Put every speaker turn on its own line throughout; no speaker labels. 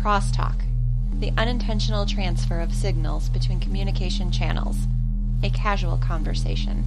Crosstalk, the unintentional transfer of signals between communication channels, a casual conversation.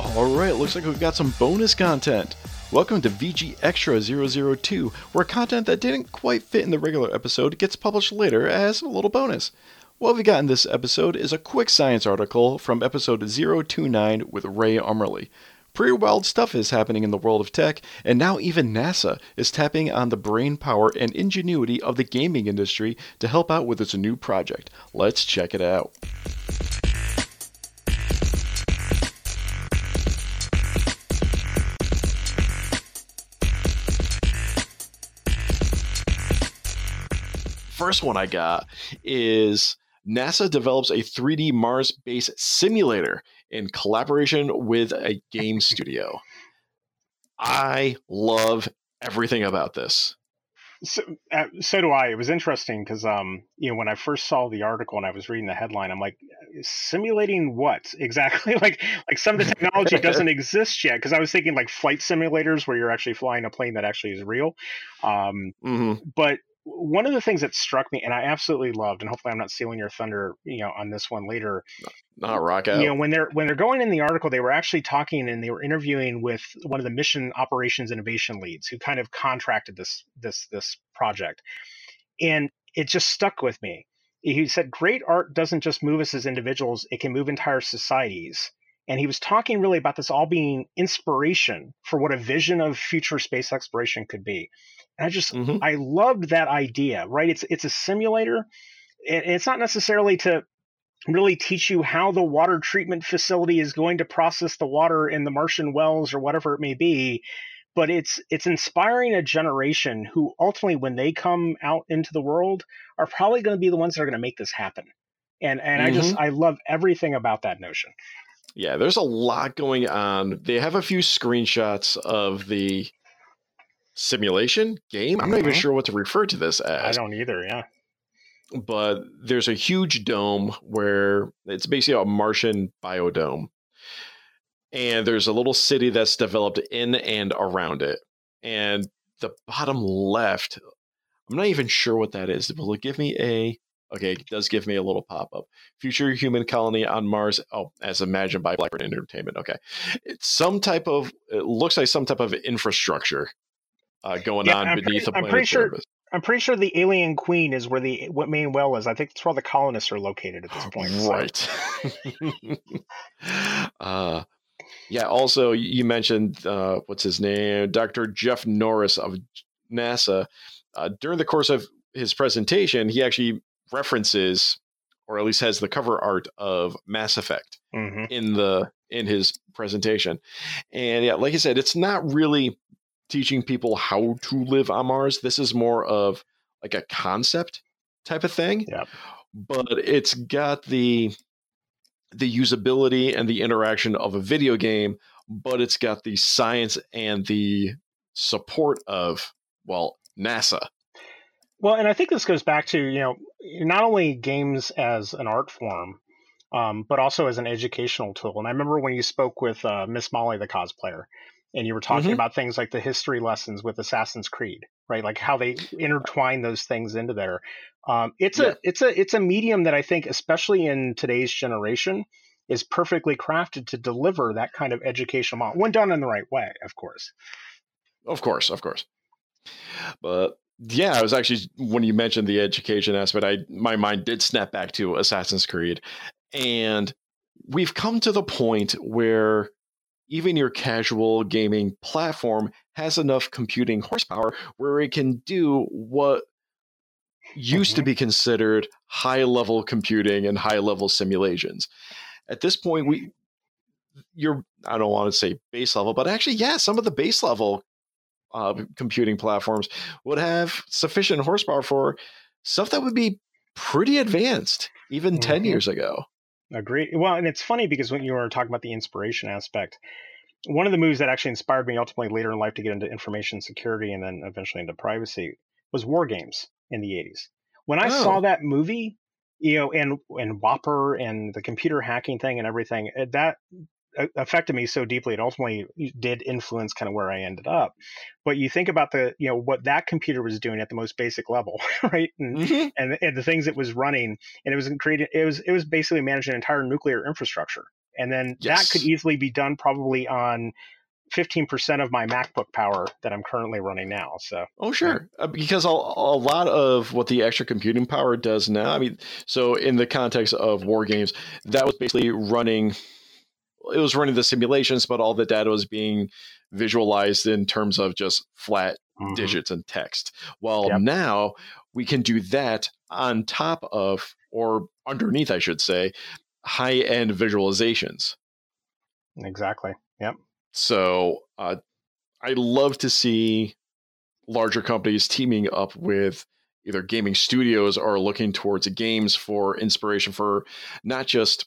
Alright, looks like we've got some bonus content. Welcome to VG Extra 002, where content that didn't quite fit in the regular episode gets published later as a little bonus. What we got in this episode is a quick science article from episode 029 with Ray Umerly. Pretty wild stuff is happening in the world of tech, and now even NASA is tapping on the brain power and ingenuity of the gaming industry to help out with its new project. Let's check it out. First one I got is NASA develops a 3D Mars base simulator in collaboration with a game studio. I love everything about this.
So, uh, so do I. It was interesting because, um, you know, when I first saw the article and I was reading the headline, I'm like, simulating what exactly? like, like some of the technology doesn't exist yet. Because I was thinking like flight simulators where you're actually flying a plane that actually is real. Um, mm-hmm. But one of the things that struck me and I absolutely loved, and hopefully I'm not stealing your thunder, you know, on this one later.
Not rock out.
You know, when they're when they're going in the article, they were actually talking and they were interviewing with one of the mission operations innovation leads who kind of contracted this this this project. And it just stuck with me. He said, Great art doesn't just move us as individuals, it can move entire societies. And he was talking really about this all being inspiration for what a vision of future space exploration could be. And I just mm-hmm. I loved that idea, right? It's it's a simulator. And it's not necessarily to really teach you how the water treatment facility is going to process the water in the Martian wells or whatever it may be, but it's it's inspiring a generation who ultimately when they come out into the world are probably going to be the ones that are going to make this happen. And and mm-hmm. I just mm-hmm. I love everything about that notion.
Yeah, there's a lot going on. They have a few screenshots of the simulation game. I'm not even mm-hmm. sure what to refer to this as.
I don't either. Yeah.
But there's a huge dome where it's basically a Martian biodome. And there's a little city that's developed in and around it. And the bottom left, I'm not even sure what that is. Will it give me a Okay, it does give me a little pop up. Future human colony on Mars. Oh, as imagined by Blackbird Entertainment. Okay, it's some type of. It looks like some type of infrastructure uh, going yeah, on
I'm
beneath
the planet. I'm pretty sure. I'm pretty sure the alien queen is where the what main well is. I think that's where the colonists are located at this point.
Right. uh, yeah. Also, you mentioned uh, what's his name, Dr. Jeff Norris of NASA. Uh, during the course of his presentation, he actually references, or at least has the cover art of Mass Effect mm-hmm. in the in his presentation. And yeah, like I said, it's not really teaching people how to live on Mars. This is more of like a concept type of thing.
Yeah.
But it's got the the usability and the interaction of a video game, but it's got the science and the support of well, NASA.
Well, and I think this goes back to, you know, not only games as an art form, um, but also as an educational tool. And I remember when you spoke with uh, Miss Molly, the cosplayer, and you were talking mm-hmm. about things like the history lessons with Assassin's Creed, right? Like how they intertwine those things into there. Um, it's yeah. a it's a it's a medium that I think, especially in today's generation, is perfectly crafted to deliver that kind of educational model when done in the right way, of course.
Of course, of course. But yeah, I was actually when you mentioned the education aspect, I my mind did snap back to Assassin's Creed, and we've come to the point where even your casual gaming platform has enough computing horsepower where it can do what used to mm-hmm. be considered high level computing and high level simulations. At this point, we you're I don't want to say base level, but actually, yeah, some of the base level uh, computing platforms would have sufficient horsepower for stuff that would be pretty advanced even mm-hmm. 10 years ago.
Agree. Well, and it's funny because when you were talking about the inspiration aspect, one of the moves that actually inspired me ultimately later in life to get into information security and then eventually into privacy was WarGames in the 80s. When I
Oh.
saw that movie, you know, and and WOPR and the computer hacking thing and everything, that a- affected me so deeply. It ultimately did influence kind of where I ended up. But you think about the, you know, what that computer was doing at the most basic level, right? And
Mhm.
and, and the things it was running, and it was creating, it was it was basically managing an entire nuclear infrastructure, and then
Yes.
that could easily be done probably on 15% of my MacBook power that I'm currently running now. So
Oh, sure. Uh, because a, a lot of what the extra computing power does now, I mean, so in the context of WarGames, that was basically running, it was running the simulations, but all the data was being visualized in terms of just flat
mhm.
digits and text. Well,
Yep.
now we can do that on top of, or underneath, I should say, high end visualizations.
exactly. Yep.
So uh, I love to see larger companies teaming up with either gaming studios or looking towards games for inspiration for not just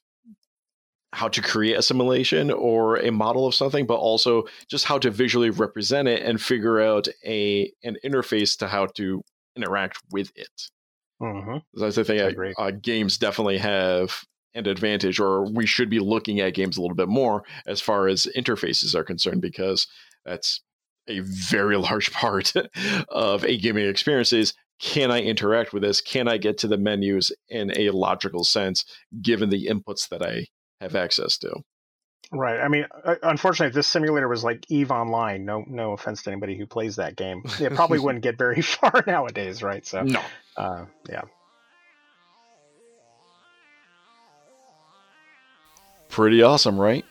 how to create a simulation or a model of something, but also just how to visually represent it and figure out a an interface to how to interact with it.
hmm
That's the thing.
I
uh,
agree.
Uh, games definitely have an advantage, or we should be looking at games a little bit more as far as interfaces are concerned, because that's a very large part of a gaming experience. Is can I interact with this? Can I get to the menus in a logical sense, given the inputs that I have access to?
Right. I mean, uh, unfortunately, if this simulator was like Eve Online, no, no offense to anybody who plays that game, it probably wouldn't get very far nowadays, right? So,
No.
uh, yeah.
Pretty awesome, right?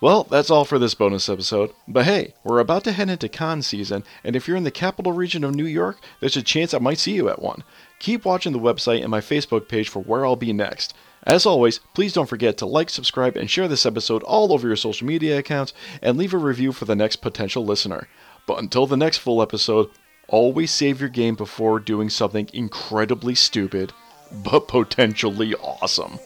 Well, that's all for this bonus episode. But hey, we're about to head into con season, and if you're in the capital region of New York, there's a chance I might see you at one. Keep watching the website and my Facebook page for where I'll be next. As always, please don't forget to like, subscribe, and share this episode all over your social media accounts, and leave a review for the next potential listener. But until the next full episode, always save your game before doing something incredibly stupid, but potentially awesome.